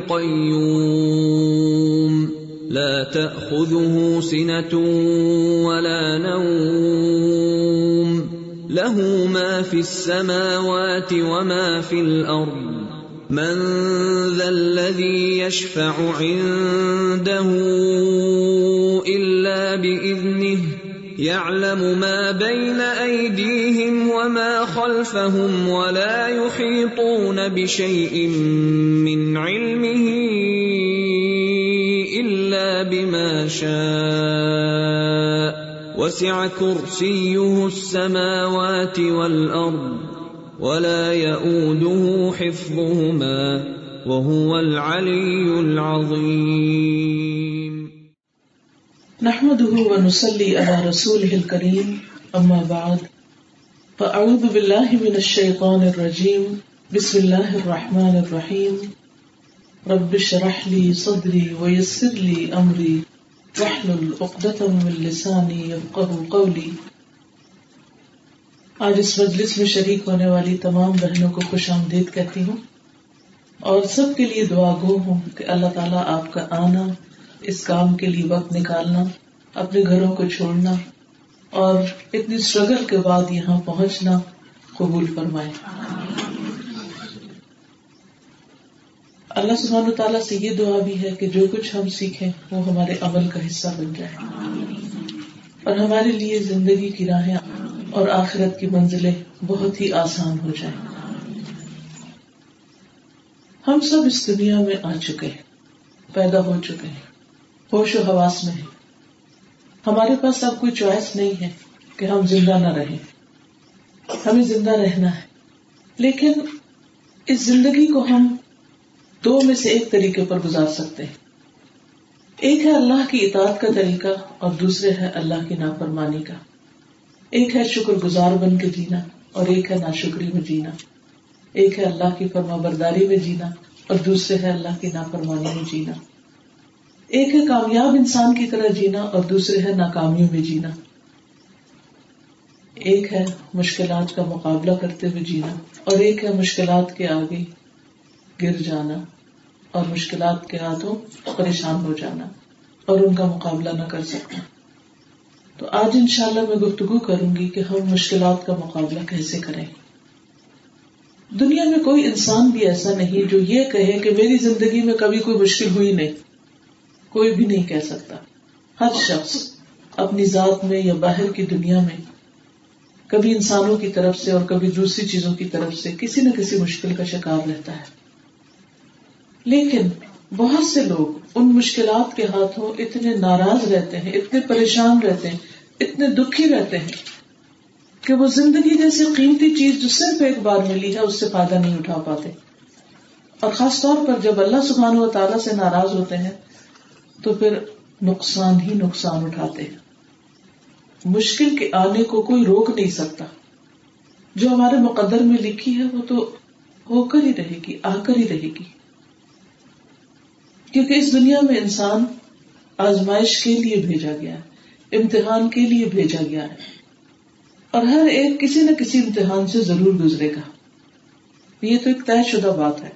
القيوم. لا تأخذه سنة ولا نوم. له ما في السماوات وما في الارض من ذا الذي يشفع عنده الا باذنه يعلم ما بين ايديهم وما خلفهم ولا يحيطون بشيء من علمه الا بما شاء. وسع كرسيه السماوات والارض ولا يئوده حفظهما وهو العلي العظيم. نحمده ونصلي على رسوله الكريم اما بعد فاعوذ بالله من الشيطان الرجيم، بسم الله الرحمن الرحيم. رب اشرح لي صدري ويسر لي امري واحلل عقدة من لساني يفقهوا قولي. آج اس مجلس میں شریک ہونے والی تمام بہنوں کو خوش آمدید کہتی ہوں اور سب کے لیے دعا گو ہوں کہ اللہ تعالیٰ آپ کا آنا اس کام کے لیے وقت نکالنا، اپنے گھروں کو چھوڑنا اور اتنی اسٹرگل کے بعد یہاں پہنچنا قبول فرمائے اللہ سبحانہ تعالیٰ سے یہ دعا بھی ہے کہ جو کچھ ہم سیکھیں، وہ ہمارے عمل کا حصہ بن جائے۔ اور ہمارے لیے زندگی کی راہیں اور آخرت کی منزلیں بہت ہی آسان ہو جائیں۔ ہم سب اس دنیا میں آ چکے ہیں، پیدا ہو چکے ہیں۔ ہوش و حواس میں ہیں۔ ہمارے پاس اب کوئی چوائس نہیں ہے کہ ہم زندہ نہ رہیں۔ ہمیں زندہ رہنا ہے۔ لیکن اس زندگی کو ہم دو میں سے ایک طریقے پر گزار سکتے ہیں۔ ایک ہے اللہ کی اطاعت کا طریقہ اور دوسرے ہے اللہ کی نافرمانی کا۔ ایک ہے شکر گزار بن کے جینا اور ایک ہے ناشکری میں جینا۔ ایک ہے اللہ کی فرما برداری میں جینا اور دوسرے ہے اللہ کی نافرمانی میں جینا۔ ایک ہے کامیاب انسان کی طرح جینا اور دوسرے ہے ناکامیوں میں جینا۔ ایک ہے مشکلات کا مقابلہ کرتے ہوئے جینا اور ایک ہے مشکلات کے آگے گر جانا اور مشکلات کے ہاتھوں پریشان ہو جانا اور ان کا مقابلہ نہ کر سکنا۔ تو آج انشاءاللہ میں گفتگو کروں گی کہ ہم مشکلات کا مقابلہ کیسے کریں۔ دنیا میں کوئی انسان بھی ایسا نہیں جو یہ کہے کہ میری زندگی میں کبھی کوئی مشکل ہوئی نہیں۔ کوئی بھی نہیں کہہ سکتا۔ ہر شخص اپنی ذات میں یا باہر کی دنیا میں کبھی انسانوں کی طرف سے اور کبھی دوسری چیزوں کی طرف سے کسی نہ کسی مشکل کا شکار رہتا ہے۔ لیکن بہت سے لوگ ان مشکلات کے ہاتھوں اتنے ناراض رہتے ہیں، اتنے پریشان رہتے ہیں، اتنے دکھی رہتے ہیں کہ وہ زندگی جیسی قیمتی چیز جو صرف ایک بار ملی ہے، اس سے فائدہ نہیں اٹھا پاتے۔ اور خاص طور پر جب اللہ سبحان و تعالیٰ سے ناراض ہوتے ہیں تو پھر نقصان ہی نقصان اٹھاتے ہیں۔ مشکل کے آنے کو کوئی روک نہیں سکتا۔ جو ہمارے مقدر میں لکھی ہے وہ تو ہو کر ہی رہے گی، آ کر ہی رہے گی۔ کیونکہ اس دنیا میں انسان آزمائش کے لیے بھیجا گیا ہے، امتحان کے لیے بھیجا گیا ہے۔ اور ہر ایک کسی نہ کسی امتحان سے ضرور گزرے گا۔ یہ تو ایک طے شدہ بات ہے۔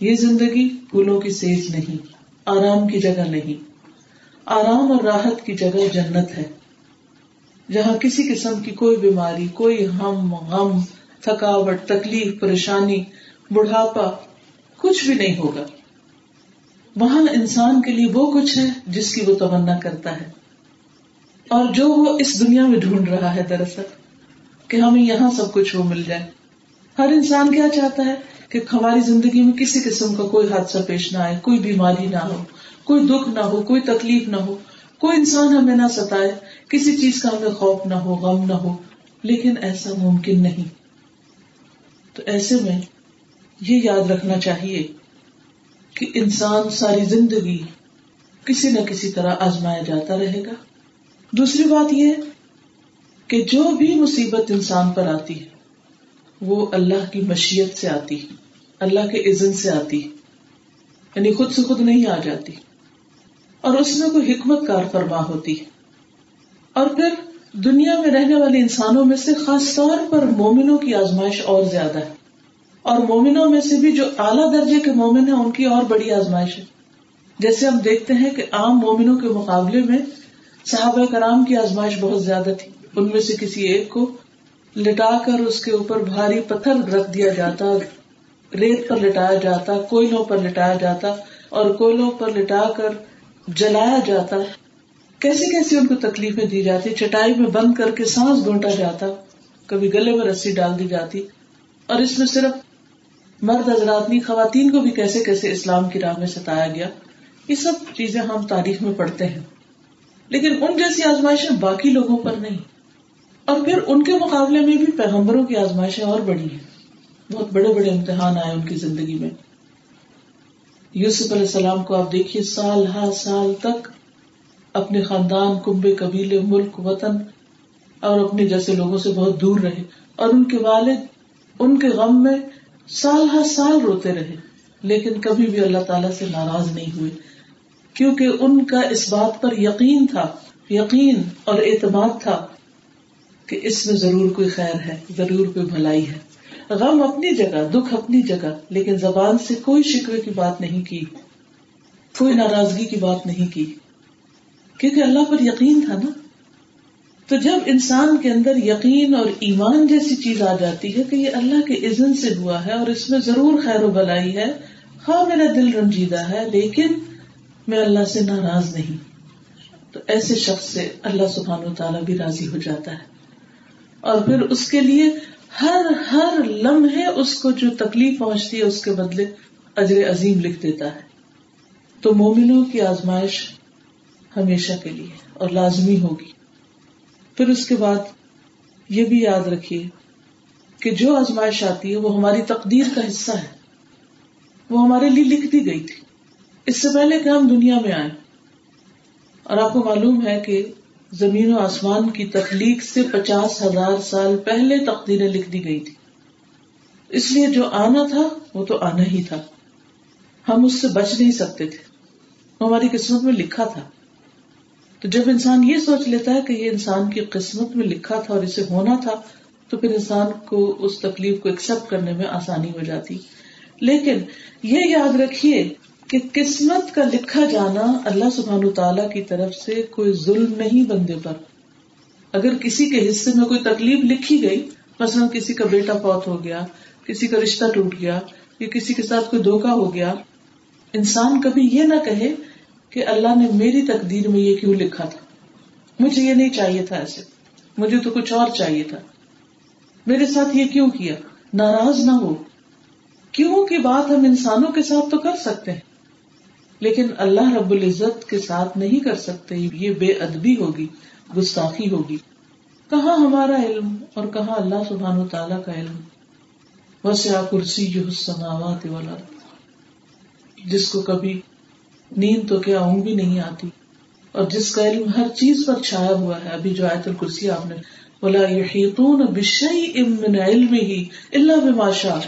یہ زندگی پھولوں کی سیج نہیں۔ آرام کی جگہ نہیں۔ آرام اور راحت کی جگہ جنت ہے۔ جہاں کسی قسم کی کوئی بیماری، کوئی ہم، غم، تھکاوٹ، تکلیف، پریشانی، بڑھاپا، کچھ بھی نہیں ہوگا۔ وہاں انسان کے لیے وہ کچھ ہے جس کی وہ تمنا کرتا ہے۔ اور جو وہ اس دنیا میں ڈھونڈ رہا ہے دراصل، کہ ہمیں یہاں سب کچھ وہ مل جائے۔ ہر انسان کیا چاہتا ہے؟ کہ ہماری زندگی میں کسی قسم کا کوئی حادثہ پیش نہ آئے، کوئی بیماری نہ ہو، کوئی دکھ نہ ہو، کوئی تکلیف نہ ہو، کوئی انسان ہمیں نہ ستائے، کسی چیز کا ہمیں خوف نہ ہو، غم نہ ہو، لیکن ایسا ممکن نہیں۔ تو ایسے میں یہ یاد رکھنا چاہیے کہ انسان ساری زندگی کسی نہ کسی طرح آزمایا جاتا رہے گا۔ دوسری بات یہ کہ جو بھی مصیبت انسان پر آتی ہے، وہ اللہ کی مشیت سے آتی اللہ کے عزن سے آتی یعنی خود سے خود نہیں آ جاتی۔ اور اس میں کوئی حکمت کار فرما ہوتی۔ اور پھر دنیا میں رہنے والے انسانوں میں سے خاص طور پر مومنوں کی آزمائش اور زیادہ ہے۔ اور مومنوں میں سے بھی جو اعلیٰ درجے کے مومن ہیں، ان کی اور بڑی آزمائش ہے۔ جیسے ہم دیکھتے ہیں کہ عام مومنوں کے مقابلے میں صحابہ کرام کی آزمائش بہت زیادہ تھی۔ ان میں سے کسی ایک کو لٹا کر اس کے اوپر بھاری پتھر رکھ دیا جاتا ریت پر لٹایا جاتا، کوئلوں پر لٹایا جاتا اور کوئلوں پر لٹا کر جلایا جاتا۔ کیسی کیسی ان کو تکلیفیں دی جاتی؟ چٹائی میں بند کر کے سانس گھونٹا جاتا، کبھی گلے میں رسی ڈال دی جاتی۔ اور اس میں صرف مرد حضرات نہیں، خواتین کو بھی کیسے کیسے اسلام کی راہ میں ستایا گیا۔ یہ سب چیزیں ہم تاریخ میں پڑھتے ہیں۔ لیکن ان جیسی آزمائشیں باقی لوگوں پر نہیں۔ اور پھر ان کے مقابلے میں بھی پیغمبروں کی آزمائشیں اور بڑی ہیں۔ بہت بڑے بڑے امتحان آئے ان کی زندگی میں۔ یوسف علیہ السلام کو آپ دیکھیے، سال ہر سال تک اپنے خاندان، کنبے، قبیلے، ملک، وطن اور اپنے جیسے لوگوں سے بہت دور رہے۔ اور ان کے والد، ان کے غم میں سال ہر سال روتے رہے، لیکن کبھی بھی اللہ تعالیٰ سے ناراض نہیں ہوئے۔ کیونکہ ان کا اس بات پر یقین تھا، یقین اور اعتماد تھا کہ اس میں ضرور کوئی خیر ہے، ضرور کوئی بھلائی ہے۔ غم اپنی جگہ، دکھ اپنی جگہ، لیکن زبان سے کوئی شکوے کی بات نہیں کی، کوئی ناراضگی کی بات نہیں کی۔ کیونکہ اللہ پر یقین تھا نا۔ تو جب انسان کے اندر یقین اور ایمان جیسی چیز آ جاتی ہے کہ یہ اللہ کے عزن سے ہوا ہے اور اس میں ضرور خیر و بلائی ہے ہاں میرا دل رنجیدہ ہے، لیکن میں اللہ سے ناراض نہیں۔ تو ایسے شخص سے اللہ سبحان و تعالیٰ بھی راضی ہو جاتا ہے۔ اور پھر اس کے لیے ہر ہر لمحے اس کو جو تکلیف پہنچتی ہے اس کے بدلے اجر عظیم لکھ دیتا ہے۔ تو مومنوں کی آزمائش ہمیشہ کے لیے اور لازمی ہوگی۔ پھر اس کے بعد یہ بھی یاد رکھیے کہ جو آزمائش آتی ہے وہ ہماری تقدیر کا حصہ ہے۔ وہ ہمارے لیے لکھ دی گئی تھی۔ اس سے پہلے کہ ہم دنیا میں آئے اور آپ کو معلوم ہے کہ زمین و آسمان کی تخلیق سے پچاس ہزار سال پہلے تقدیریں لکھ دی گئی تھی۔ اس لیے جو آنا تھا، وہ تو آنا ہی تھا۔ ہم اس سے بچ نہیں سکتے تھے۔ وہ ہماری قسمت میں لکھا تھا۔ تو جب انسان یہ سوچ لیتا ہے کہ یہ انسان کی قسمت میں لکھا تھا اور اسے ہونا تھا، تو پھر انسان کو اس تکلیف کو ایکسپٹ کرنے میں آسانی ہو جاتی۔ لیکن یہ یاد رکھیے کہ قسمت کا لکھا جانا اللہ سبحان تعالیٰ کی طرف سے کوئی ظلم نہیں بندے پر۔ اگر کسی کے حصے میں کوئی تکلیف لکھی گئی، مثلاً کسی کا بیٹا فوت ہو گیا، کسی کا رشتہ ٹوٹ گیا، یا کسی کے ساتھ کوئی دھوکا ہو گیا، انسان کبھی یہ نہ کہے کہ اللہ نے میری تقدیر میں یہ کیوں لکھا تھا۔ مجھے یہ نہیں چاہیے تھا ایسے۔ مجھے تو کچھ اور چاہیے تھا۔ میرے ساتھ یہ کیوں کیا؟ ناراض نہ ہو۔ کیوں کی بات ہم انسانوں کے ساتھ تو کر سکتے ہیں؟ لیکن اللہ رب العزت کے ساتھ نہیں کر سکتے، یہ بے ادبی ہوگی، گستاخی ہوگی۔ کہاں ہمارا علم اور کہاں اللہ سبحان و تعالیٰ کا علم؟ وسیع کرسی جو سماوات والا جس کو کبھی نیند تو کیا اونگ بھی نہیں آتی، اور جس کا علم ہر چیز پر چھایا ہوا ہے۔ ابھی جو آیت الکرسی آپ نے بولا یحیطون بشیء من علمه الا بما شاء۔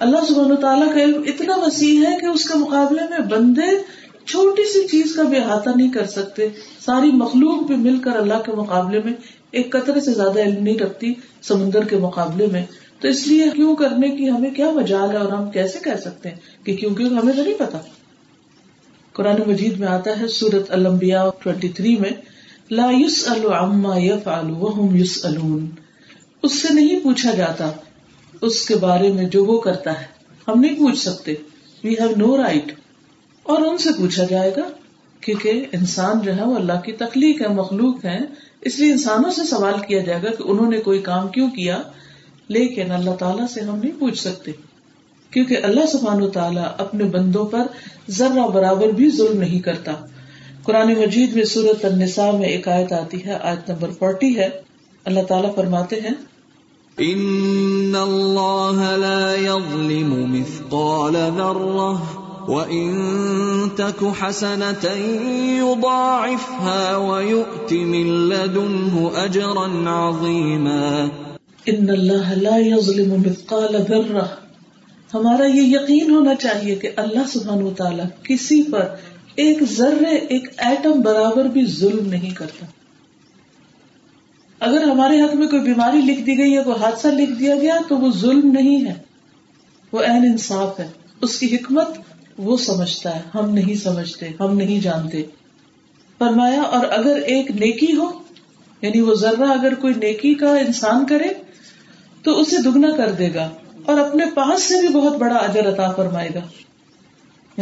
اللہ سبحانہ تعالیٰ کا علم اتنا وسیع ہے کہ اس کے مقابلے میں بندے چھوٹی سی چیز کا بھی احاطہ نہیں کر سکتے۔ ساری مخلوق بھی مل کر اللہ کے مقابلے میں ایک قطرے سے زیادہ علم نہیں رکھتی سمندر کے مقابلے میں۔ تو اس لیے کیوں کرنے کی ہمیں کیا مجال ہے اور ہم کیسے کہہ سکتے ہیں کہ کیونکہ ہمیں تو نہیں پتا۔ قرآن مجید میں آتا ہے سورت المبیا ٹوینٹی تھری میں، لا یوس الما یف یوس اس سے نہیں پوچھا جاتا اس کے بارے میں جو وہ کرتا ہے، ہم نہیں پوچھ سکتے۔ وی ہیو نو رائٹ اور ان سے پوچھا جائے گا، کیونکہ انسان جو ہے وہ اللہ کی تخلیق ہے، مخلوق ہے۔ اس لیے انسانوں سے سوال کیا جائے گا کہ انہوں نے کوئی کام کیوں کیا؟ لیکن اللہ تعالیٰ سے ہم نہیں پوچھ سکتے۔ کیونکہ اللہ سبحان و تعالیٰ اپنے بندوں پر ذرہ برابر بھی ظلم نہیں کرتا۔ قرآن مجید میں سورت النساء میں ایک آیت آتی ہے، آیت نمبر فورٹی ہے۔ اللہ تعالیٰ فرماتے ہیں ان اللہ لا يظلم مثقال ذرہ وَإِن تَكُ حَسَنَةً يُضَاعِفْهَا وَيُؤْتِ مِن لَّدُنْهُ أَجْرًا عَظِيمًا. ان اللہ لا يظلم مثقال ذرہ ہمارا یہ یقین ہونا چاہیے کہ اللہ سبحانہ و تعالیٰ کسی پر ایک ذرے ایک ایٹم برابر بھی ظلم نہیں کرتا۔ اگر ہمارے حق میں کوئی بیماری لکھ دی گئی یا کوئی حادثہ لکھ دیا گیا، تو وہ ظلم نہیں ہے۔ وہ این انصاف ہے۔ اس کی حکمت وہ سمجھتا ہے۔ ہم نہیں سمجھتے، ہم نہیں جانتے۔ فرمایا، اور اگر ایک نیکی ہو یعنی وہ ذرہ اگر کوئی نیکی کا انسان کرے، تو اسے دگنا کر دے گا۔ اور اپنے پاس سے بھی بہت بڑا اجر عطا فرمائے گا۔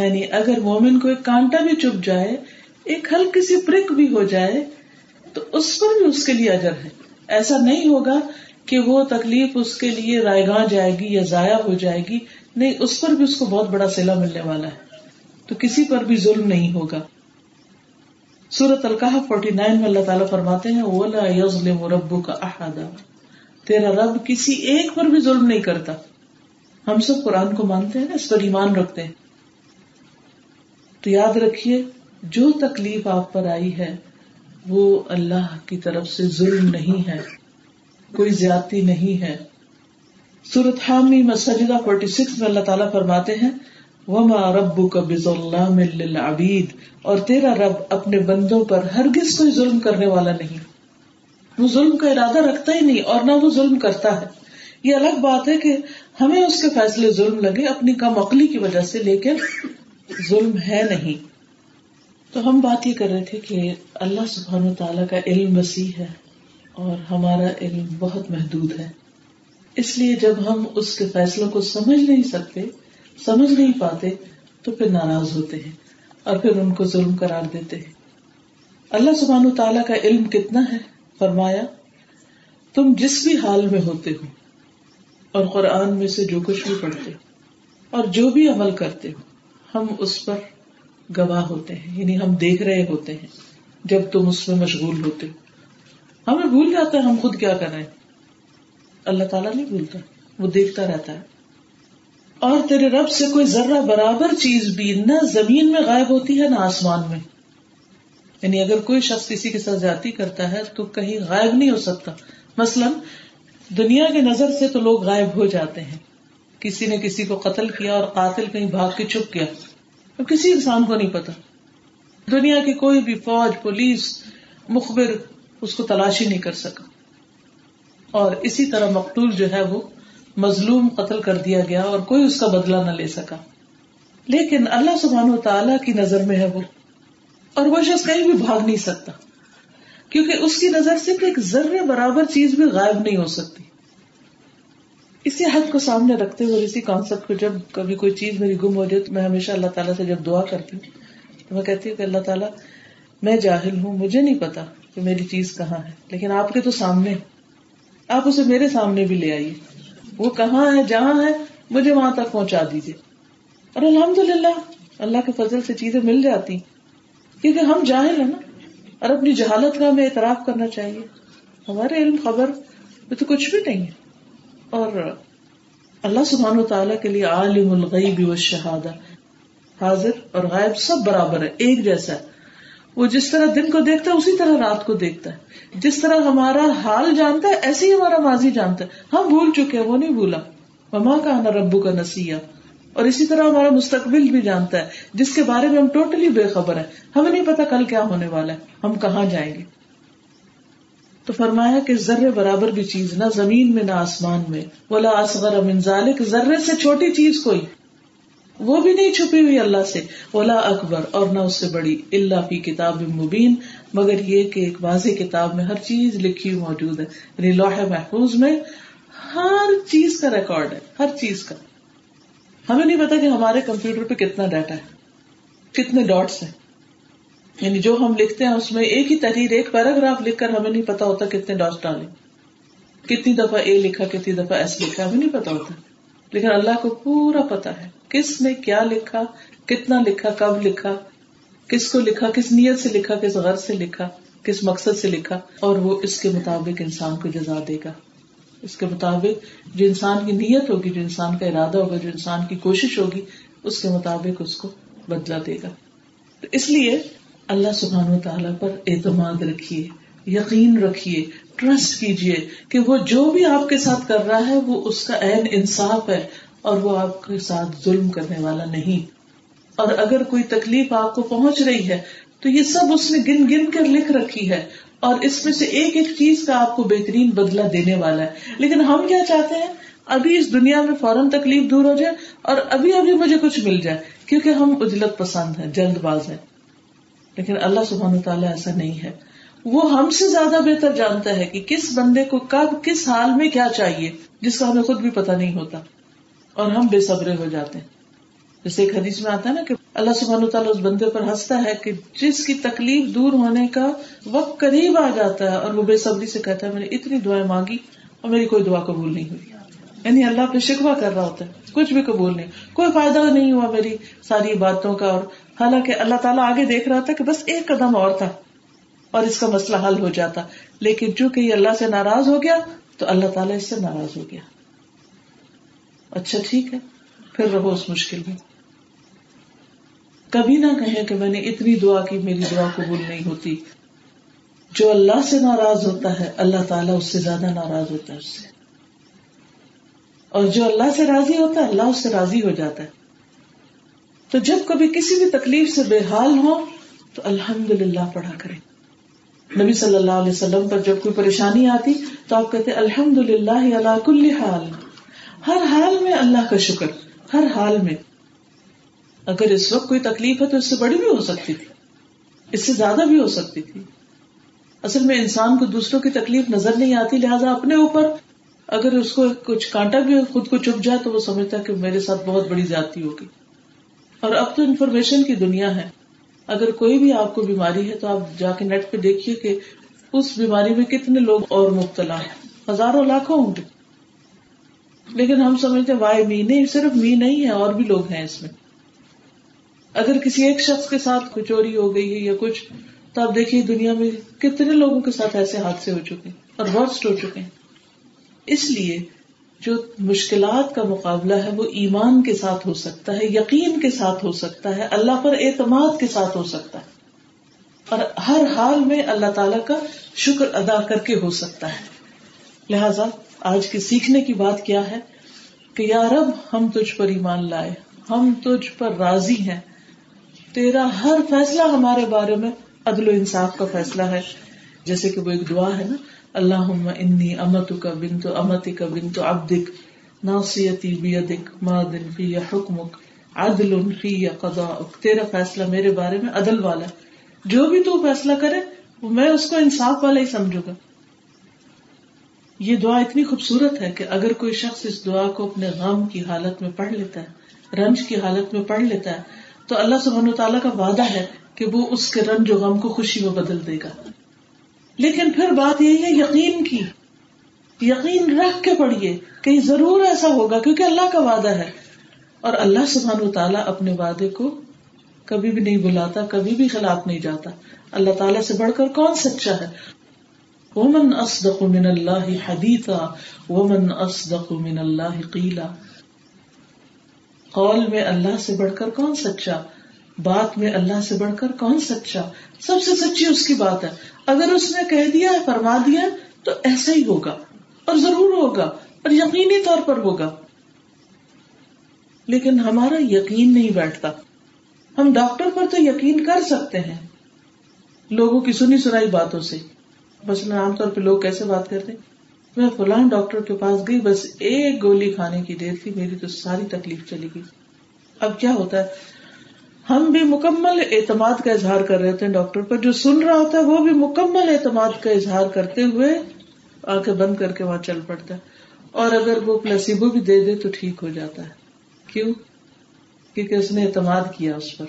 یعنی اگر مومن کو ایک کانٹا بھی چپ جائے، ایک ہلکی سی پرک بھی ہو جائے تو اس پر بھی اس کے لیے اجر ہے۔ ایسا نہیں ہوگا کہ وہ تکلیف اس کے لیے رائے گاہ جائے گی یا ضائع ہو جائے گی۔ نہیں، اس پر بھی اس کو بہت بڑا سلا ملنے والا ہے۔ تو کسی پر بھی ظلم نہیں ہوگا۔ سورت القاح فورٹی نائن میں اللہ تعالیٰ فرماتے ہیں اولا یزلم ربو کا احاطہ تیرا رب کسی ایک پر بھی ظلم نہیں کرتا۔ ہم سب قرآن کو مانتے ہیں اس پر ایمان رکھتے ہیں۔ تو یاد رکھیے، جو تکلیف آپ پر آئی ہے وہ اللہ کی طرف سے ظلم نہیں ہے، کوئی زیادتی نہیں ہے۔ سورت حامی مسجدہ فورٹی سکس میں اللہ تعالیٰ فرماتے ہیں، وما ربو کا بز اللہ عبید اور تیرا رب اپنے بندوں پر ہرگز کوئی ظلم کرنے والا نہیں۔ وہ ظلم کا ارادہ رکھتا ہی نہیں اور نہ وہ ظلم کرتا ہے۔ یہ الگ بات ہے کہ ہمیں اس کے فیصلے ظلم لگے، اپنی کم عقلی کی وجہ سے، لیکن ظلم ہے نہیں۔ تو ہم بات یہ کر رہے تھے کہ اللہ سبحان و تعالیٰ کا علم وسیع ہے اور ہمارا علم بہت محدود ہے۔ اس لیے جب ہم اس کے فیصلوں کو سمجھ نہیں سکتے، سمجھ نہیں پاتے، تو پھر ناراض ہوتے ہیں اور پھر ان کو ظلم قرار دیتے ہیں۔ اللہ سبحان و تعالیٰ کا علم کتنا ہے؟ فرمایا، تم جس بھی حال میں ہوتے ہو اور قرآن میں سے جو کچھ بھی پڑھتے اور جو بھی عمل کرتے ہو، ہم اس پر گواہ ہوتے ہیں یعنی ہم دیکھ رہے ہوتے ہیں جب تم اس میں مشغول ہوتے ہو۔ ہمیں بھول جاتا ہے ہم خود کیا کر رہے ہیں۔ اللہ تعالیٰ نہیں بھولتا، وہ دیکھتا رہتا ہے۔ اور تیرے رب سے کوئی ذرہ برابر چیز بھی نہ زمین میں غائب ہوتی ہے، نہ آسمان میں۔ یعنی اگر کوئی شخص کسی کے ساتھ جاتی کرتا ہے تو کہیں غائب نہیں ہو سکتا۔ مثلاً، دنیا کی نظر سے تو لوگ غائب ہو جاتے ہیں۔ کسی نے کسی کو قتل کیا اور قاتل کہیں بھاگ کے چھپ گیا۔ کسی انسان کو نہیں پتا۔ دنیا کی کوئی بھی فوج، پولیس، مخبر اس کو تلاشی نہیں کر سکا۔ اور اسی طرح مقتول جو ہے وہ مظلوم قتل کر دیا گیا اور کوئی اس کا بدلہ نہ لے سکا۔ لیکن اللہ سبحان و تعالی کی نظر میں ہے وہ۔ اور وہ شخص کہیں بھی بھاگ نہیں سکتا۔ کیونکہ اس کی نظر سے ایک ذرے برابر چیز بھی غائب نہیں ہو سکتی۔ اسی حد کو سامنے رکھتے ہوئے اسی کانسیپٹ کو جب کبھی کوئی چیز میری گم ہو جائے تو میں ہمیشہ اللہ تعالیٰ سے جب دعا کرتی ہوں تو میں کہتی ہوں کہ اللہ تعالیٰ، میں جاہل ہوں، مجھے نہیں پتا کہ میری چیز کہاں ہے، لیکن آپ کے تو سامنے آپ اسے میرے سامنے بھی لے آئیے۔ وہ کہاں ہے، جہاں ہے، مجھے وہاں تک پہنچا دیجیے۔ اور الحمد للہ اللہ کے فضل سے چیزیں مل جاتی کیونکہ ہم جاہل ہیں نا، اور اپنی جہالت کا ہمیں اعتراف کرنا چاہیے۔ ہمارے علم خبر میں تو کچھ بھی نہیں ہے۔ اور اللہ سبحان و تعالیٰ کے لیے عالم الغیب و شہادہ حاضر اور غائب سب برابر ہے ایک جیسا ہے۔ وہ جس طرح دن کو دیکھتا ہے، اسی طرح رات کو دیکھتا ہے۔ جس طرح ہمارا حال جانتا ہے، ایسے ہی ہمارا ماضی جانتا ہے۔ ہم بھول چکے ہیں، وہ نہیں بھولا۔ مما کا نا ربو کا نسیح اور اسی طرح ہمارا مستقبل بھی جانتا ہے، جس کے بارے میں ہم ٹوٹلی بے خبر ہے ہمیں نہیں پتا کل کیا ہونے والا ہے، ہم کہاں جائیں گے۔ تو فرمایا کہ ذرے برابر بھی چیز نہ زمین میں نہ آسمان میں۔ بولا اصغر ذالک ذرے سے چھوٹی چیز کوئی۔ وہ بھی نہیں چھپی ہوئی اللہ سے۔ اولا اکبر اور نہ اس سے بڑی۔ اللہ کی کتاب مبین مگر یہ کہ ایک واضح کتاب میں ہر چیز لکھی ہوئی موجود ہے۔ یعنی لوہے محفوظ میں ہر چیز کا ریکارڈ ہے، ہر چیز کا۔ ہمیں نہیں پتا کہ ہمارے کمپیوٹر پہ کتنا ڈیٹا ہے، کتنے ڈاٹس ہیں۔ یعنی جو ہم لکھتے ہیں، اس میں ایک ہی تحریر، ایک پیراگراف لکھ کر ہمیں نہیں پتا ہوتا کتنے ڈاٹس ڈالیں کتنی دفعہ اے لکھا، کتنی دفعہ ایس لکھا، ہمیں نہیں پتا ہوتا۔ لیکن اللہ کو پورا پتا ہے کس نے کیا لکھا، کتنا لکھا، کب لکھا، کس کو لکھا، کس نیت سے لکھا، کس غرض سے لکھا، کس مقصد سے لکھا، اور وہ اس کے مطابق انسان کو جزا دے گا۔ اس کے مطابق جو انسان کی نیت ہوگی، جو انسان کا ارادہ ہوگا، جو انسان کی کوشش ہوگی، اس کے مطابق اس کو بدلا دے گا۔ اس لیے اللہ سبحان و تعالیٰ پر اعتماد رکھیے، یقین رکھیے ٹرسٹ کیجیے کہ وہ جو بھی آپ کے ساتھ کر رہا ہے، وہ اس کا عین انصاف ہے اور وہ آپ کے ساتھ ظلم کرنے والا نہیں۔ اور اگر کوئی تکلیف آپ کو پہنچ رہی ہے، تو یہ سب اس نے گن گن کر لکھ رکھی ہے۔ اور اس میں سے ایک ایک چیز کا آپ کو بہترین بدلا دینے والا ہے۔ لیکن ہم کیا چاہتے ہیں؟ ابھی اس دنیا میں فوراً تکلیف دور ہو جائے اور ابھی ابھی مجھے کچھ مل جائے، کیونکہ ہم اجلت پسند ہیں، جلد باز ہیں۔ لیکن اللہ سبحان تعالیٰ ایسا نہیں ہے۔ وہ ہم سے زیادہ بہتر جانتا ہے کہ کس بندے کو کب، کس حال میں کیا چاہیے، جس کا ہمیں خود بھی پتا نہیں ہوتا۔ اور ہم بے صبرے ہو جاتے ہیں۔ جیسے ایک حدیث میں آتا ہے نا کہ اللہ سبحان تعالیٰ اس بندے پر ہنستا ہے کہ جس کی تکلیف دور ہونے کا وقت قریب آ جاتا ہے اور وہ بے صبری سے کہتا ہے، میں نے اتنی دعائیں مانگی اور میری کوئی دعا قبول نہیں ہوئی۔ یعنی اللہ پہ شکوا کر رہا ہوتا ہے، کچھ بھی قبول نہیں۔ کوئی فائدہ نہیں ہوا میری ساری باتوں کا اور حالانکہ اللہ تعالیٰ آگے دیکھ رہا تھا کہ بس ایک قدم اور تھا اور اس کا مسئلہ حل ہو جاتا۔ لیکن چونکہ یہ اللہ سے ناراض ہو گیا، تو اللہ تعالیٰ اس سے ناراض ہو گیا۔ اچھا ٹھیک ہے۔ پھر رہو اس مشکل میں۔ کبھی نہ کہیں کہ میں نے اتنی دعا کی، میری دعا قبول نہیں ہوتی۔ جو اللہ سے ناراض ہوتا ہے، اللہ تعالیٰ اس سے زیادہ ناراض ہوتا ہے اس سے۔ اور جو اللہ سے راضی ہوتا ہے، اللہ اس سے راضی ہو جاتا ہے۔ تو جب کبھی کسی بھی تکلیف سے بے حال ہو تو الحمد للہ پڑھا کرے نبی صلی اللہ علیہ وسلم پر جب کوئی پریشانی آتی تو آپ کہتے الحمد للہ اللہ کل حال۔ ہر حال میں اللہ کا شکر، ہر حال میں۔ اگر اس وقت کوئی تکلیف ہے تو اس سے بڑی بھی ہو سکتی تھی، اس سے زیادہ بھی ہو سکتی تھی۔ اصل میں انسان کو دوسروں کی تکلیف نظر نہیں آتی، لہٰذا اپنے اوپر اگر اس کو کچھ کانٹا بھی خود کو چپ جائے تو وہ سمجھتا ہے کہ میرے ساتھ بہت بڑی زیادتی ہوگی۔ اور اب تو انفارمیشن کی دنیا ہے۔ اگر کوئی بھی آپ کو بیماری ہے تو آپ جا کے نیٹ پہ دیکھیے کہ اس بیماری میں کتنے لوگ اور مبتلا ہیں۔ ہزاروں لاکھوں ہوں گے۔ لیکن ہم سمجھتے وائی می نہیں، صرف می نہیں ہے، اور بھی لوگ ہیں اس میں۔ اگر کسی ایک شخص کے ساتھ کوئی چوری ہو گئی ہے یا کچھ، تو آپ دیکھیے دنیا میں کتنے لوگوں کے ساتھ ایسے حادثے ہو چکے ہیں اور ورسٹ ہو چکے ہیں۔ اس لیے جو مشکلات کا مقابلہ ہے وہ ایمان کے ساتھ ہو سکتا ہے، یقین کے ساتھ ہو سکتا ہے، اللہ پر اعتماد کے ساتھ ہو سکتا ہے۔ اور ہر حال میں اللہ تعالی کا شکر ادا کر کے ہو سکتا ہے۔ لہذا آج کے سیکھنے کی بات کیا ہے کہ یا رب، ہم تجھ پر ایمان لائے، ہم تجھ پر راضی ہیں۔ تیرا ہر فیصلہ ہمارے بارے میں عدل و انصاف کا فیصلہ ہے۔ جیسے کہ وہ ایک دعا ہے نا اللہ انی امت کا بن تو امتی کا بن تو ابدک ناصیتی بیدک، مادن فی حکمک، عدل فی قضا تیرا فیصلہ میرے بارے میں عدل والا جو بھی تو فیصلہ کرے، میں اس کو انصاف والا ہی سمجھوں گا۔ یہ دعا اتنی خوبصورت ہے کہ اگر کوئی شخص اس دعا کو اپنے غم کی حالت میں پڑھ لیتا ہے، رنج کی حالت میں پڑھ لیتا ہے، تو اللہ سبحانہ تعالیٰ کا وعدہ ہے کہ وہ اس کے رنج و غم کو خوشی میں بدل دے گا۔ لیکن پھر بات یہی ہے یقین کی۔ یقین رکھ کے پڑھیے کہ ضرور ایسا ہوگا کیونکہ اللہ کا وعدہ ہے۔ اور اللہ سبحان تعالیٰ اپنے وعدے کو کبھی بھی نہیں بلاتا کبھی بھی خلاف نہیں جاتا۔ اللہ تعالیٰ سے بڑھ کر کون سچا ہے؟ ومن اصدق من اللہ حدیثا ومن اصدق من اللہ قیلا قول میں اللہ سے بڑھ کر کون سچا؟ بات میں اللہ سے بڑھ کر کون سچا؟ سب سے سچی اس کی بات ہے۔ اگر اس نے کہہ دیا ہے، فرما دیا تو ایسا ہی ہوگا، اور ضرور ہوگا، اور یقینی طور پر ہوگا۔ لیکن ہمارا یقین نہیں بیٹھتا۔ ہم ڈاکٹر پر تو یقین کر سکتے ہیں۔ لوگوں کی سنی سنائی باتوں سے۔ بس میں عام طور پہ لوگ کیسے بات کرتے میں فلاں ڈاکٹر کے پاس گئی، بس ایک گولی کھانے کی دیر تھی، میری تو ساری تکلیف چلی گئی۔ اب کیا ہوتا ہے؟ ہم بھی مکمل اعتماد کا اظہار کر رہے تھے ڈاکٹر پر۔ جو سن رہا ہوتا ہے وہ بھی مکمل اعتماد کا اظہار کرتے ہوئے آنکھیں بند کر کے وہاں چل پڑتا ہے۔ اور اگر وہ پلسیبو بھی دے دے تو ٹھیک ہو جاتا ہے۔ کیوں؟ کیونکہ اس نے اعتماد کیا اس پر۔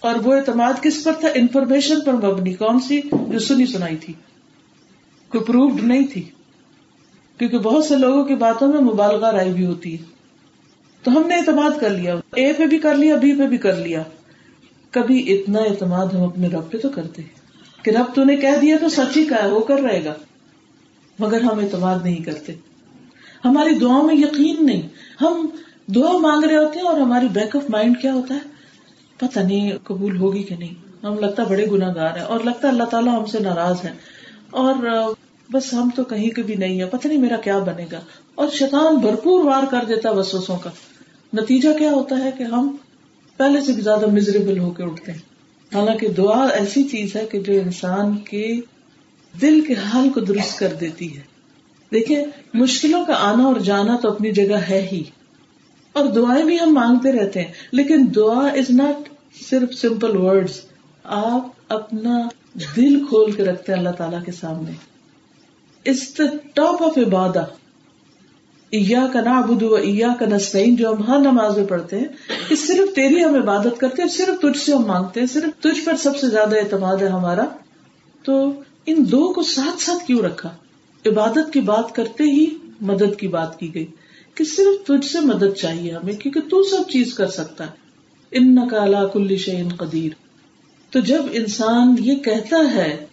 اور وہ اعتماد کس پر تھا؟ انفارمیشن پر مبنی۔ کون سی؟ جو سنی سنائی تھی۔ کوئی پروفڈ نہیں تھی۔ کیونکہ بہت سے لوگوں کی باتوں میں مبالغہ رائی بھی ہوتی ہے۔ تو ہم نے اعتماد کر لیا۔ اے پہ بھی کر لیا، بی پہ بھی کر لیا۔ کبھی اتنا اعتماد ہم اپنے رب پہ تو کرتے کہ رب تو نے کہہ دیا تو سچ ہی کا ہے وہ کر رہے گا۔ مگر ہم اعتماد نہیں کرتے۔ ہماری دعاؤں میں یقین نہیں۔ ہم دعا مانگ رہے ہوتے ہیں اور ہماری بیک آف مائنڈ کیا ہوتا ہے؟ پتہ نہیں قبول ہوگی کہ نہیں۔ ہم لگتا بڑے گناگار ہیں اور لگتا اللہ تعالیٰ ہم سے ناراض ہے۔ اور بس ہم تو کہیں کے بھی نہیں ہے پتہ نہیں میرا کیا بنے گا۔ اور شیطان بھرپور وار کر دیتا وسوسوں کا۔ نتیجہ کیا ہوتا ہے کہ ہم پہلے سے بھی زیادہ مزریبل ہو کے اٹھتے ہیں۔ حالانکہ دعا ایسی چیز ہے کہ جو انسان کے دل کے حال کو درست کر دیتی ہے۔ دیکھیں، مشکلوں کا آنا اور جانا تو اپنی جگہ ہے ہی۔ اور دعائیں بھی ہم مانگتے رہتے ہیں۔ لیکن دعا از ناٹ صرف سمپل ورڈز آپ اپنا دل کھول کے رکھتے ہیں اللہ تعالی کے سامنے۔ اس ٹاپ آف عبادہ ایا کا نا ابو ایا کا نسعین جو ہم ہر نماز میں پڑھتے ہیں، کہ صرف تیری ہم عبادت کرتے ہیں صرف تجھ سے ہم مانگتے ہیں، صرف تجھ پر سب سے زیادہ اعتماد ہے ہمارا۔ تو ان دو کو ساتھ ساتھ کیوں رکھا؟ عبادت کی بات کرتے ہی مدد کی بات کی گئی کہ صرف تجھ سے مدد چاہیے ہمیں، کیونکہ تو سب چیز کر سکتا ہے۔ ان نقالا کل شعین قدیر۔ تو جب انسان یہ کہتا ہے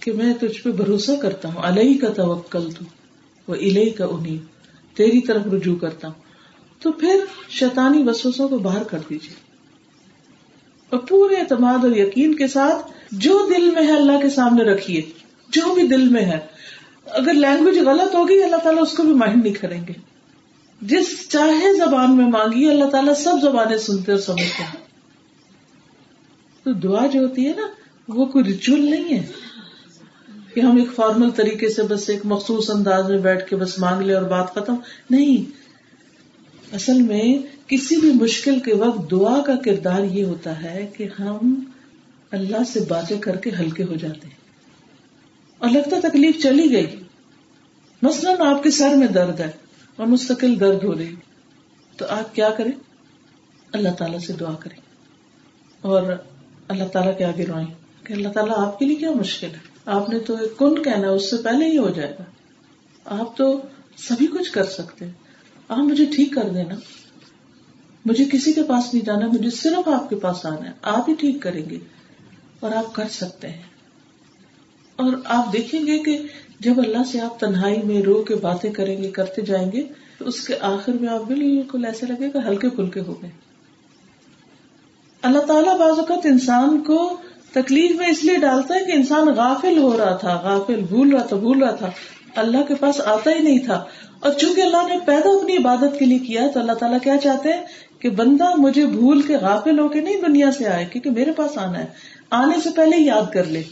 کہ میں تجھ پہ بھروسہ کرتا ہوں الہی کا توکل تو وہ الہی کا انہیں تیری طرف رجوع کرتا ہوں۔ تو پھر شیطانی وسوسوں کو باہر کر دیجیے۔ اور پورے اعتماد اور یقین کے ساتھ جو دل میں ہے اللہ کے سامنے رکھیے۔ جو بھی دل میں ہے۔ اگر لینگویج غلط ہوگی، اللہ تعالیٰ اس کو بھی مائنڈ نہیں کریں گے۔ جس چاہے زبان میں مانگی اللہ تعالیٰ سب زبانیں سنتے اور سمجھتے ہیں۔ تو دعا جو ہوتی ہے نا، وہ کوئی ریچول نہیں ہے۔ کہ ہم ایک فارمل طریقے سے بس ایک مخصوص انداز میں بیٹھ کے بس مانگ لے اور بات ختم؟ نہیں. اصل میں کسی بھی مشکل کے وقت دعا کا کردار یہ ہوتا ہے کہ ہم اللہ سے باتیں کر کے ہلکے ہو جاتے ہیں اور لگتا تکلیف چلی گئی. مثلاً آپ کے سر میں درد ہے اور مستقل درد ہو رہی تو آپ کیا کریں؟ اللہ تعالیٰ سے دعا کریں اور اللہ تعالیٰ کے آگے روئیں کہ اللہ تعالیٰ آپ کے لیے کیا مشکل ہے؟ آپ نے تو ایک کن کہنا اس سے پہلے ہی ہو جائے گا۔ آپ تو سبھی کچھ کر سکتے ہیں۔ آپ مجھے ٹھیک کر دینا۔ مجھے کسی کے پاس نہیں جانا، مجھے صرف آپ کے پاس آنا ہے۔ آپ ہی ٹھیک کریں گے اور آپ کر سکتے ہیں۔ اور آپ دیکھیں گے کہ جب اللہ سے آپ تنہائی میں رو کے باتیں کریں گے، کرتے جائیں گے، تو اس کے آخر میں آپ بالکل ایسے لگے گا ہلکے پھلکے ہو گئے۔ اللہ تعالیٰ بعض اوقات انسان کو تکلیف میں اس لیے ڈالتا ہے کہ انسان غافل ہو رہا تھا، غافل بھول رہا تھا، بھول رہا تھا۔ اللہ کے پاس آتا ہی نہیں تھا۔ اور چونکہ اللہ نے پیدا اپنی عبادت کے لیے کیا تو اللہ تعالیٰ کیا چاہتے ہیں؟ کہ بندہ مجھے بھول کے غافل ہو کے نہیں دنیا سے آئے، کیونکہ میرے پاس آنا ہے۔ آنے سے پہلے یاد کر لے۔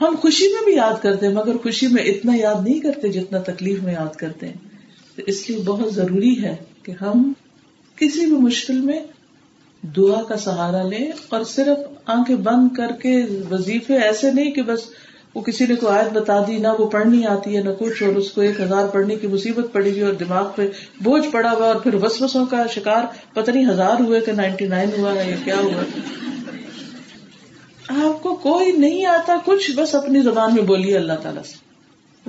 ہم خوشی میں بھی یاد کرتے ہیں، مگر خوشی میں اتنا یاد نہیں کرتے جتنا تکلیف میں یاد کرتے ہیں۔ تو اس لیے بہت ضروری ہے کہ ہم کسی بھی مشکل میں دعا کا سہارا لیں اور صرف آنکھیں بند کر کے وظیفے ایسے نہیں کہ بس وہ کسی نے کوئی آیت بتا دی، نہ وہ پڑھنی آتی ہے، نہ کچھ، اور اس کو ایک ہزار پڑھنے کی مصیبت پڑے گی اور دماغ پہ بوجھ پڑا ہوا اور پھر وسوسوں کا شکار پتہ نہیں ہزار ہوئے کہ نائنٹی نائن ہوا ہے یا کیا ہوا آپ کو کوئی نہیں آتا، کچھ بس اپنی زبان میں بولیے اللہ تعالیٰ سے۔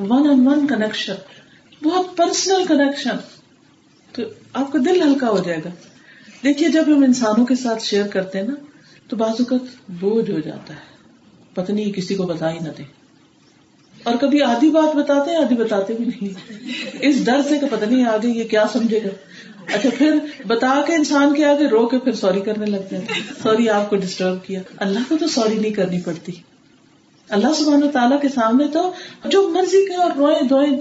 ون آن ون کنیکشن بہت پرسنل کنیکشن تو آپ کا دل ہلکا ہو جائے گا۔ دیکھیے، جب ہم انسانوں کے ساتھ شیئر کرتے ہیں نا، تو بعض اوقات بوجھ ہو جاتا ہے۔ پتنی کسی کو بتا ہی نہ دے اور کبھی آدھی بات بتاتے ہیں، آدھی بتاتے بھی نہیں۔ اس ڈر سے کہ پتہ نہیں آگے یہ کیا سمجھے گا۔ اچھا پھر بتا کے انسان کے آگے رو کے پھر سوری کرنے لگتے ہیں۔ سوری آپ کو ڈسٹرب کیا۔ اللہ کو تو سوری نہیں کرنی پڑتی۔ اللہ سبحانہ تعالیٰ کے سامنے تو جو مرضی کہ اور روئے دھوئے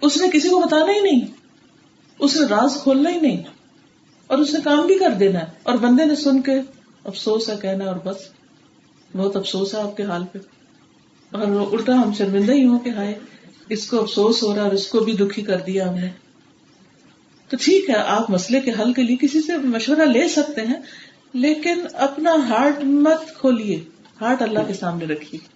اس نے کسی کو بتانا ہی نہیں۔ اس نے راز کھولنا ہی نہیں۔ اور اس نے کام بھی کر دینا ہے۔ اور بندے نے سن کے افسوس ہے کہنا اور بس، بہت افسوس ہے آپ کے حال پہ۔ اور الٹا ہم شرمندہ ہی ہوں کہ ہائے، اس کو افسوس ہو رہا اور اس کو بھی دکھی کر دیا ہم نے۔ تو ٹھیک ہے، آپ مسئلے کے حل کے لیے کسی سے مشورہ لے سکتے ہیں، لیکن اپنا ہارٹ مت کھولیے۔ ہارٹ اللہ کے سامنے رکھیے۔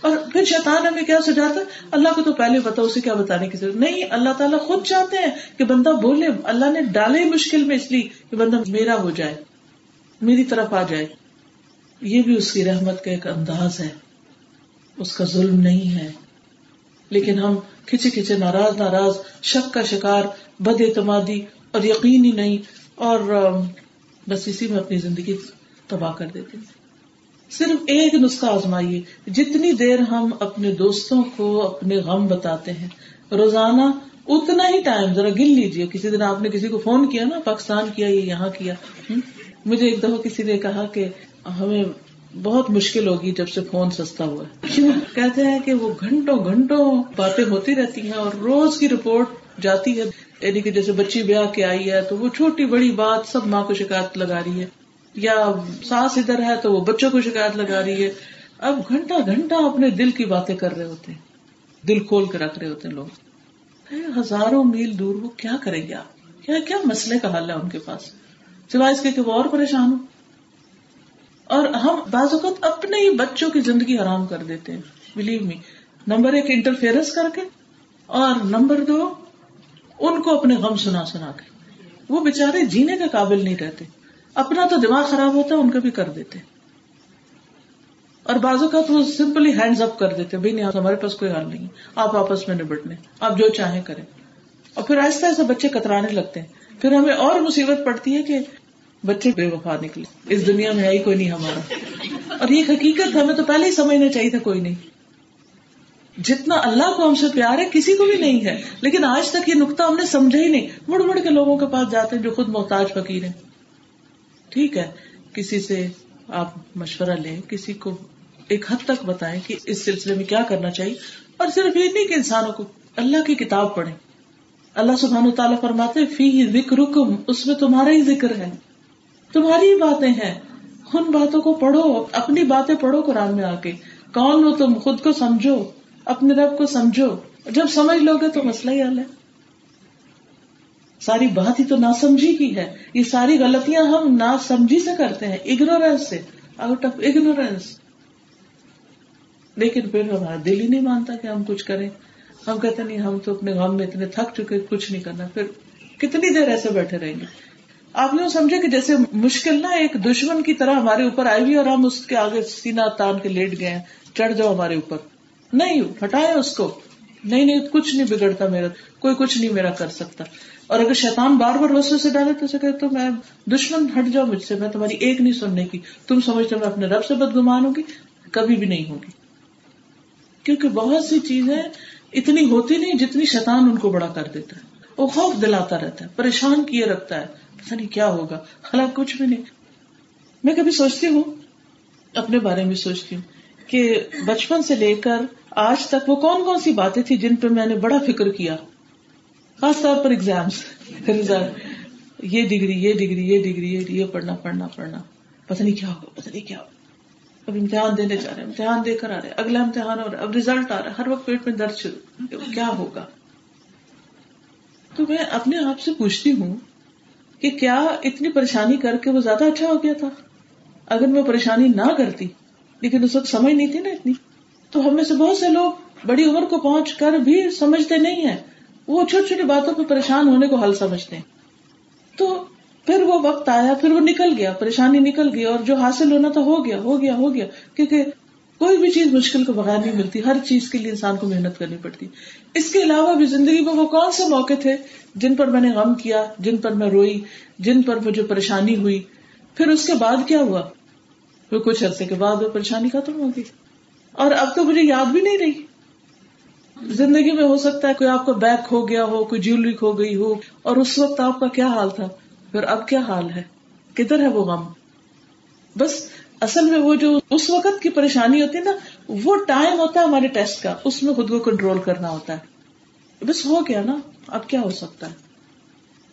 اور پھر شیطان ہمیں کیا سجاتا ہے؟ اللہ کو تو پہلے بتاؤ، اسے کیا بتانے کی ضرورت؟ نہیں، اللہ تعالیٰ خود چاہتے ہیں کہ بندہ بولے۔ اللہ نے ڈالے مشکل میں، اس لیے کہ بندہ میرا ہو جائے، میری طرف آ جائے۔ یہ بھی اس کی رحمت کا ایک انداز ہے۔ اس کا ظلم نہیں ہے۔ لیکن ہم کھچے کھچے ناراض ناراض، شک کا شکار، بد اعتمادی اور یقین ہی نہیں۔ اور بس اسی میں اپنی زندگی تباہ کر دیتے ہیں۔ صرف ایک نسخہ آزمائیے۔ جتنی دیر ہم اپنے دوستوں کو اپنے غم بتاتے ہیں، روزانہ اتنا ہی ٹائم ذرا گن لیجیے کسی دن آپ نے کسی کو فون کیا نا، پاکستان کیا یا یہاں کیا۔ مجھے ایک دفعہ کسی نے کہا کہ ہمیں بہت مشکل ہوگی جب سے فون سستا ہوا ہے۔ کیوں کہتے ہیں کہ وہ گھنٹوں گھنٹوں باتیں ہوتی رہتی ہیں اور روز کی رپورٹ جاتی ہے۔ یعنی کہ جیسے بچی بیاہ کے آئی ہے تو وہ چھوٹی بڑی بات، سب ماں کو شکایت لگا رہی ہے۔ یا سانس ادھر ہے تو وہ بچوں کو شکایت لگا رہی ہے۔ اب گھنٹہ گھنٹہ اپنے دل کی باتیں کر رہے ہوتے ہیں۔ دل کھول کے رکھ رہے ہوتے ہیں لوگ۔ ہزاروں میل دور وہ کیا کریں گے آپ؟ کیا کیا مسئلے کا حل ہے ان کے پاس؟ سوائے اس کے کہ وہ اور پریشان ہو اور ہم بعض اوقات اپنے ہی بچوں کی زندگی حرام کر دیتے ہیں۔ بلیو می نمبر ایک انٹرفیئرنس کر کے، اور نمبر دو، ان کو اپنے غم سنا سنا کے۔ وہ بےچارے جینے کے قابل نہیں رہتے۔ اپنا تو دماغ خراب ہوتا ہے، ان کا بھی کر دیتے۔ اور بازو کا تو سمپلی ہینڈز اپ کر دیتے، بھائی نہیں ہمارے پاس کوئی حل نہیں آپ آپس میں نبٹنے، آپ جو چاہیں کریں۔ اور پھر آہستہ آہستہ بچے کترانے لگتے ہیں۔ پھر ہمیں اور مصیبت پڑتی ہے کہ بچے بے وفا نکلے۔ اس دنیا میں آئی کوئی نہیں ہمارا۔ اور یہ حقیقت ہمیں تو پہلے ہی سمجھنا چاہیے تھا، کوئی نہیں۔ جتنا اللہ کو ہم سے پیار ہے، کسی کو بھی نہیں ہے۔ لیکن آج تک یہ نقطہ ہم نے سمجھا ہی نہیں۔ مڑ مڑ کے لوگوں کے پاس جاتے ہیں جو خود محتاج فقیر ہیں۔ ٹھیک ہے، کسی سے آپ مشورہ لیں، کسی کو ایک حد تک بتائیں کہ اس سلسلے میں کیا کرنا چاہیے۔ اور صرف یہ نہیں کہ انسانوں کو اللہ کی کتاب پڑھیں۔ اللہ سبحان و تعالیٰ فرماتے فی ذکر اس میں تمہارا ہی ذکر ہے۔ تمہاری ہی باتیں ہیں۔ ان باتوں کو پڑھو، اپنی باتیں پڑھو قرآن میں آ کے کون ہو تم؟ خود کو سمجھو، اپنے رب کو سمجھو۔ جب سمجھ لو گے تو مسئلہ ہی حل ہے۔ ساری بات ہی تو نہ سمجھی کی ہے۔ یہ ساری غلطیاں ہم نہ سمجھی سے کرتے ہیں اگنورینس سے آؤٹ آف اگنورینس لیکن پھر ہمارا دل ہی نہیں مانتا کہ ہم کچھ کریں۔ ہم کہتے نہیں، ہم تو اپنے غم میں اتنے تھک چکے کچھ نہیں کرنا۔ پھر کتنی دیر ایسے بیٹھے رہیں گے؟ آپ یوں سمجھے کہ جیسے مشکل نا ایک دشمن کی طرح ہمارے اوپر آئی ہوئی اور ہم اس کے آگے سینا تان کے لیٹ گئے چڑھ جاؤ ہمارے اوپر۔ نہیں، ہٹائے اس کو۔ نہیں نہیں، کچھ نہیں بگڑتا میرا، کوئی کچھ نہیں میرا کر سکتا۔ اور اگر شیطان بار بار وسو سے ڈالے تو کہ تو میں دشمن ہٹ جاؤ مجھ سے، میں تمہاری ایک نہیں سننے کی۔ تم سمجھتے میں اپنے رب سے بدگمان ہوگی کبھی بھی نہیں ہوگی کیونکہ بہت سی چیزیں اتنی ہوتی نہیں جتنی شیطان ان کو بڑا کر دیتا ہے۔ وہ خوف دلاتا رہتا ہے، پریشان کیے رکھتا ہے۔ پتا نہیں کیا ہوگا حالانکہ کچھ بھی نہیں۔ میں کبھی سوچتی ہوں، اپنے بارے میں سوچتی ہوں کہ بچپن سے لے کر آج تک وہ کون کون سی باتیں تھی جن پہ میں نے بڑا فکر کیا۔ خاص طور پر ایگزامس یہ ڈگری یہ ڈگری یہ ڈگری یہ پڑھنا پڑھنا پڑھنا. پتہ نہیں کیا ہوگا پتہ نہیں کیا ہوگا اب امتحان دینے جا رہے امتحان دے کر آ رہے اگلا امتحان ہو رہا ہے. اب ریزلٹ آ رہا ہے. ہر وقت پیٹ میں درد شروع. کیا ہوگا؟ تو میں اپنے آپ سے پوچھتی ہوں کہ کیا اتنی پریشانی کر کے وہ زیادہ اچھا ہو گیا تھا؟ اگر میں پریشانی نہ کرتی، لیکن اس وقت سمجھ نہیں تھی نا اتنی، تو ہم میں سے بہت سے لوگ بڑی عمر کو پہنچ کر بھی سمجھتے نہیں ہیں۔ وہ چھوٹی چھوٹی باتوں پہ پریشان ہونے کو حل سمجھتے ہیں۔ تو پھر وہ وقت آیا، پھر وہ نکل گیا، پریشانی نکل گئی اور جو حاصل ہونا تھا ہو گیا ہو گیا ہو گیا۔ کیونکہ کوئی بھی چیز مشکل کو بغیر نہیں ملتی، ہر چیز کے لیے انسان کو محنت کرنی پڑتی۔ اس کے علاوہ بھی زندگی میں وہ کون سے موقع تھے جن پر میں نے غم کیا، جن پر میں روئی، جن پر مجھے پریشانی ہوئی۔ پھر اس کے بعد کیا ہوا؟ وہ کچھ عرصے کے بعد وہ پریشانی ختم ہوگی اور اب تو مجھے یاد بھی نہیں رہی۔ زندگی میں ہو سکتا ہے کوئی آپ کا بیگ کھو گیا ہو، کوئی جیولری کھو گئی ہو، اور اس وقت آپ کا کیا حال تھا؟ پھر اب کیا حال ہے؟ کدھر ہے وہ غم؟ بس اصل میں وہ جو اس وقت کی پریشانی ہوتی ہے نا، وہ ٹائم ہوتا ہے ہمارے ٹیسٹ کا، اس میں خود کو کنٹرول کرنا ہوتا ہے۔ بس ہو گیا نا، اب کیا ہو سکتا ہے؟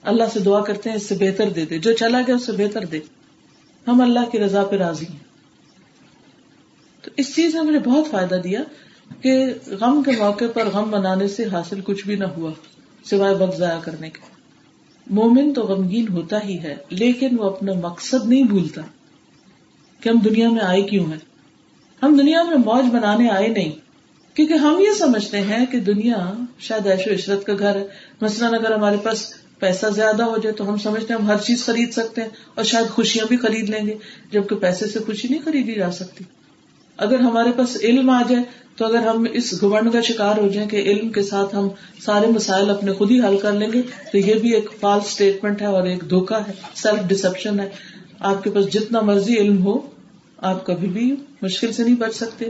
اللہ سے دعا کرتے ہیں، اس سے بہتر دے دے۔ جو چلا گیا، اس سے بہتر دے۔ ہم اللہ کی رضا پہ راضی ہیں۔ تو اس چیز نے مجھے بہت فائدہ دیا۔ کہ غم کے موقع پر غم منانے سے حاصل کچھ بھی نہ ہوا، سوائے وقت ضائع کرنے کے۔ مومن تو غمگین ہوتا ہی ہے، لیکن وہ اپنا مقصد نہیں بھولتا کہ ہم دنیا میں آئے کیوں ہیں۔ ہم دنیا میں موج بنانے آئے نہیں، کیونکہ ہم یہ سمجھتے ہیں کہ دنیا شاید ایش و عشرت کا گھر ہے۔ مثلاً اگر ہمارے پاس پیسہ زیادہ ہو جائے تو ہم سمجھتے ہیں ہم ہر چیز خرید سکتے ہیں اور شاید خوشیاں بھی خرید لیں گے، جبکہ پیسے سے خوشی نہیں خریدی جا سکتی۔ اگر ہمارے پاس علم آ جائے تو اگر ہم اس گورن کا شکار ہو جائیں کہ علم کے ساتھ ہم سارے مسائل اپنے خود ہی حل کر لیں گے، تو یہ بھی ایک فالس اسٹیٹمنٹ ہے اور ایک دھوکا ہے سیلف ڈسپشن ہے۔ آپ کے پاس جتنا مرضی علم ہو، آپ کبھی بھی مشکل سے نہیں بچ سکتے۔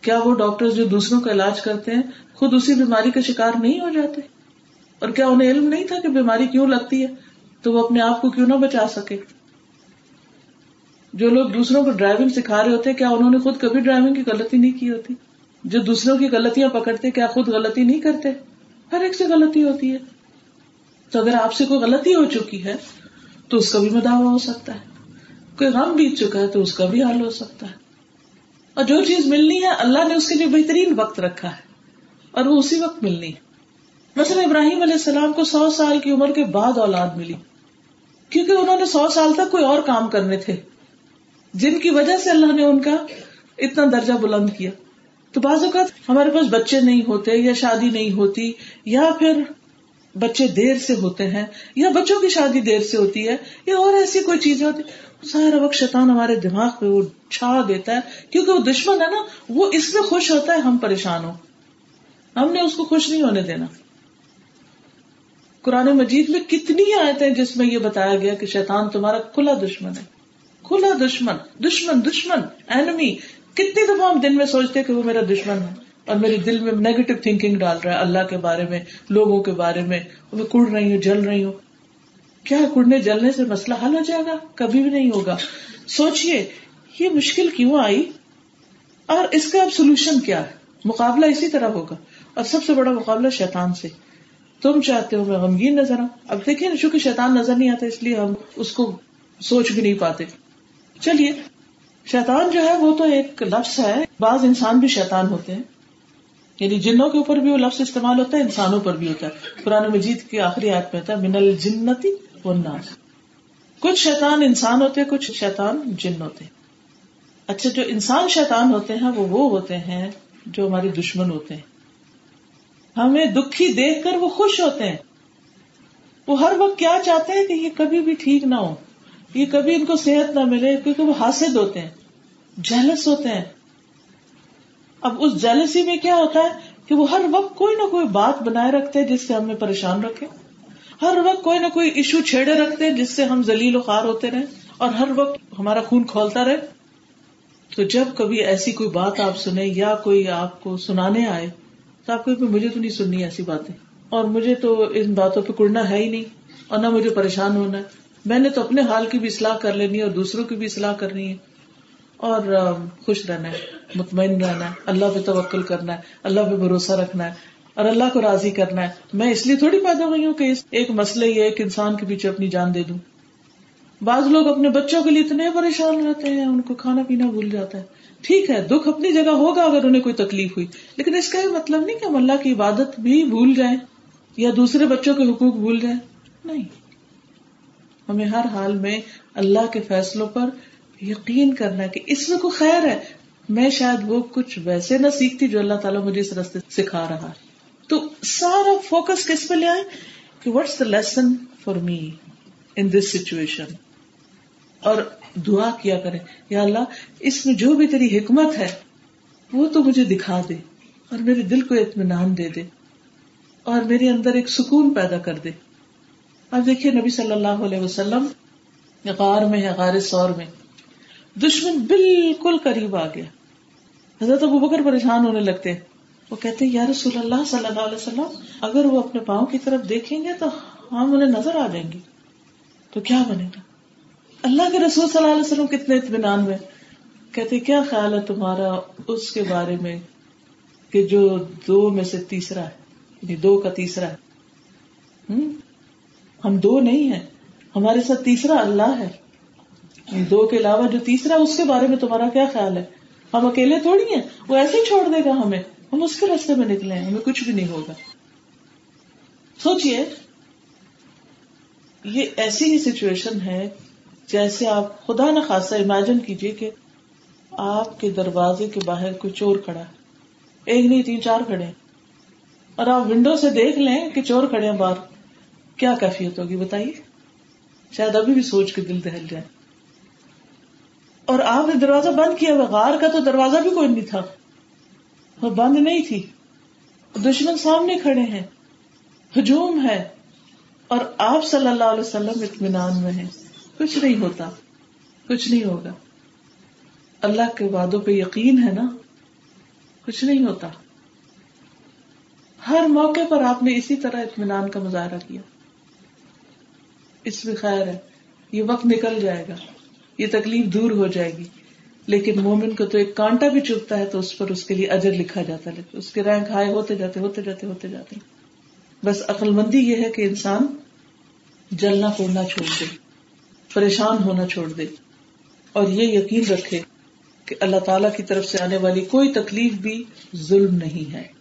کیا وہ ڈاکٹر جو دوسروں کا علاج کرتے ہیں، خود اسی بیماری کا شکار نہیں ہو جاتے؟ اور کیا انہیں علم نہیں تھا کہ بیماری کیوں لگتی ہے؟ تو وہ اپنے آپ کو کیوں نہ بچا سکے؟ جو لوگ دوسروں کو ڈرائیونگ سکھا رہے ہوتے، کیا انہوں نے خود کبھی ڈرائیونگ کی غلطی نہیں کی ہوتی؟ جو دوسروں کی غلطیاں پکڑتے، کیا خود غلطی نہیں کرتے؟ ہر ایک سے غلطی ہوتی ہے۔ تو اگر آپ سے کوئی غلطی ہو چکی ہے، تو اس کا بھی مداوع ہو سکتا ہے۔ کوئی غم بیت چکا ہے، تو اس کا بھی حل ہو سکتا ہے۔ اور جو چیز ملنی ہے، اللہ نے اس کے لیے بہترین وقت رکھا ہے۔ اور وہ اسی وقت ملنی ہے۔ مثلا ابراہیم علیہ السلام کو سو سال کی عمر کے بعد اولاد ملی۔ کیونکہ انہوں نے سو سال تک کوئی اور کام کرنے تھے۔ جن کی وجہ سے اللہ نے ان کا اتنا درجہ بلند کیا۔ تو بعض اوقات ہمارے پاس بچے نہیں ہوتے یا شادی نہیں ہوتی، یا پھر بچے دیر سے ہوتے ہیں، یا بچوں کی شادی دیر سے ہوتی ہے، یا اور ایسی کوئی چیزیں ہوتی سارا وقت شیطان ہمارے دماغ پہ وہ چھا دیتا ہے، کیونکہ وہ دشمن ہے نا، وہ اس میں خوش ہوتا ہے ہم پریشان ہو ہم نے اس کو خوش نہیں ہونے دینا۔ قرآن مجید میں کتنی آیتیں جس میں یہ بتایا گیا کہ شیطان تمہارا کھلا دشمن ہے۔ کھلا دشمن دشمن دشمن اینمی کتنی دفعہ ہم دن میں سوچتے کہ وہ میرا دشمن ہے اور میرے دل میں نیگیٹو تھنکنگ ڈال رہا ہے، اللہ کے بارے میں، لوگوں کے بارے میں میں کڑ رہی ہوں، جل رہی ہوں۔ کیا کڑنے، جلنے سے مسئلہ حل ہو جائے گا؟ کبھی بھی نہیں ہوگا۔ سوچئے، یہ مشکل کیوں آئی؟ اور اس کا اب سولوشن کیا ہے؟ مقابلہ اسی طرح ہوگا۔ اور سب سے بڑا مقابلہ شیطان سے۔ تم چاہتے ہو میں غمگین نظر آؤں؟ اب دیکھیے نا، چونکہ شیطان نظر نہیں آتا، اس لیے ہم اس کو سوچ بھی نہیں پاتے۔ چلیے، شیطان جو ہے وہ تو ایک لفظ ہے، بعض انسان بھی شیطان ہوتے ہیں۔ یعنی جنوں کے اوپر بھی وہ لفظ استعمال ہوتا ہے، انسانوں پر بھی ہوتا ہے۔ قرآن مجید کی آخری آیت میں ہوتا ہے، من الجنتی والناس۔ کچھ شیطان انسان ہوتے کچھ شیطان جن ہوتے اچھا جو انسان شیطان ہوتے ہیں، وہ وہ ہوتے ہیں جو ہمارے دشمن ہوتے ہیں۔ ہمیں دکھی دیکھ کر وہ خوش ہوتے ہیں۔ وہ ہر وقت کیا چاہتے ہیں کہ یہ کبھی بھی ٹھیک نہ ہو یہ کبھی ان کو صحت نہ ملے، کیونکہ وہ حاصل ہوتے ہیں جیلس ہوتے ہیں۔ اب اس جیلسی میں کیا ہوتا ہے کہ وہ ہر وقت کوئی نہ کوئی بات بنائے رکھتے ہیں جس سے ہمیں پریشان رکھے۔ ہر وقت کوئی نہ کوئی ایشو چھیڑے رکھتے ہیں جس سے ہم ذلیل و خوار ہوتے رہے۔ اور ہر وقت ہمارا خون کھولتا رہے۔ تو جب کبھی ایسی کوئی بات آپ سنیں یا کوئی آپ کو سنانے آئے، تو آپ کو مجھے تو نہیں سننی ایسی باتیں۔ اور مجھے تو ان باتوں پہ کڑنا ہے ہی نہیں، اور نہ مجھے پریشان ہونا ہے۔ میں نے تو اپنے حال کی بھی اصلاح کر لینی ہے اور دوسروں کی بھی اصلاح کرنی ہے اور خوش رہنا ہے، مطمئن رہنا ہے، اللہ پہ توکل کرنا ہے، اللہ پہ بھروسہ رکھنا ہے اور اللہ کو راضی کرنا ہے۔ میں اس لیے تھوڑی پیدا ہوئی ہوں کہ ایک مسئلے یا ایک انسان کے پیچھے اپنی جان دے دوں۔ بعض لوگ اپنے بچوں کے لیے اتنے پریشان رہتے ہیں، ان کو کھانا پینا بھول جاتا ہے۔ ٹھیک ہے، دکھ اپنی جگہ ہوگا اگر انہیں کوئی تکلیف ہوئی، لیکن اس کا یہ مطلب نہیں کہ ہم اللہ کی عبادت بھی بھول جائیں یا دوسرے بچوں کے حقوق بھول جائیں۔ نہیں۔ ہمیں ہر حال میں اللہ کے فیصلوں پر یقین کرنا ہے کہ اس میں کوئی خیر ہے۔ میں شاید وہ کچھ ویسے نہ سیکھتی جو اللہ تعالیٰ مجھے اس رستے سکھا رہا ہے۔ تو سارا فوکس کس پہ لے آئے کہ what's the lesson for me in this situation اور دعا کیا کرے یا اللہ، اس میں جو بھی تیری حکمت ہے، وہ تو مجھے دکھا دے اور میرے دل کو اطمینان دے دے اور میرے اندر ایک سکون پیدا کر دے۔ اب دیکھیے نبی صلی اللہ علیہ وسلم غار میں ہے غار سور میں دشمن بالکل قریب آ گیا۔ حضرت ابو بکر پریشان ہونے لگتے وہ کہتے یا رسول اللہ صلی اللہ علیہ وسلم، اگر وہ اپنے پاؤں کی طرف دیکھیں گے تو ہم انہیں نظر آ جائیں گے۔ تو کیا بنے گا؟ اللہ کے رسول صلی اللہ علیہ وسلم کتنے اطمینان میں کہتے کیا خیال ہے تمہارا اس کے بارے میں کہ جو دو میں سے تیسرا ہے یعنی دو کا تیسرا ہے؟ ہم دو نہیں ہیں، ہمارے ساتھ تیسرا اللہ ہے۔ دو کے علاوہ جو تیسرا اس کے بارے میں تمہارا کیا خیال ہے؟ ہم اکیلے تھوڑی ہیں، وہ ایسے ہی چھوڑ دے گا ہمیں۔ ہم اس کے راستے میں نکلے ہیں، ہمیں کچھ بھی نہیں ہوگا۔ سوچئے، یہ ایسی ہی سچویشن ہے جیسے آپ خدا نہ خاصا امیجن کیجیے کہ آپ کے دروازے کے باہر کوئی چور کھڑا ہے۔ ایک نہیں، تین، چار کھڑے اور آپ ونڈو سے دیکھ لیں کہ چور کھڑے ہیں باہر۔ کیا کیفیت ہوگی بتائیے؟ شاید ابھی بھی سوچ کے دل دہل جائے۔ اور آپ نے دروازہ بند کیا غار کا تو دروازہ بھی کوئی نہیں تھا۔ وہ بند نہیں تھی۔ دشمن سامنے کھڑے ہیں۔ ہجوم ہے۔ اور آپ صلی اللہ علیہ وسلم اطمینان میں ہیں۔ کچھ نہیں ہوتا۔ کچھ نہیں ہوگا۔ اللہ کے وعدوں پہ یقین ہے نا؟ کچھ نہیں ہوتا۔ ہر موقع پر آپ نے اسی طرح اطمینان کا مظاہرہ کیا۔ اس میں خیر ہے۔ یہ وقت نکل جائے گا۔ یہ تکلیف دور ہو جائے گی۔ لیکن مومن کو تو ایک کانٹا بھی چپتا ہے تو اس پر اس کے لیے اجر لکھا جاتا ہے۔ اس کے رینک ہائے ہوتے جاتے ہوتے جاتے ہوتے جاتے۔ بس عقل مندی یہ ہے کہ انسان جلنا پھوڑنا چھوڑ دے، پریشان ہونا چھوڑ دے۔ اور یہ یقین رکھے کہ اللہ تعالی کی طرف سے آنے والی کوئی تکلیف بھی ظلم نہیں ہے۔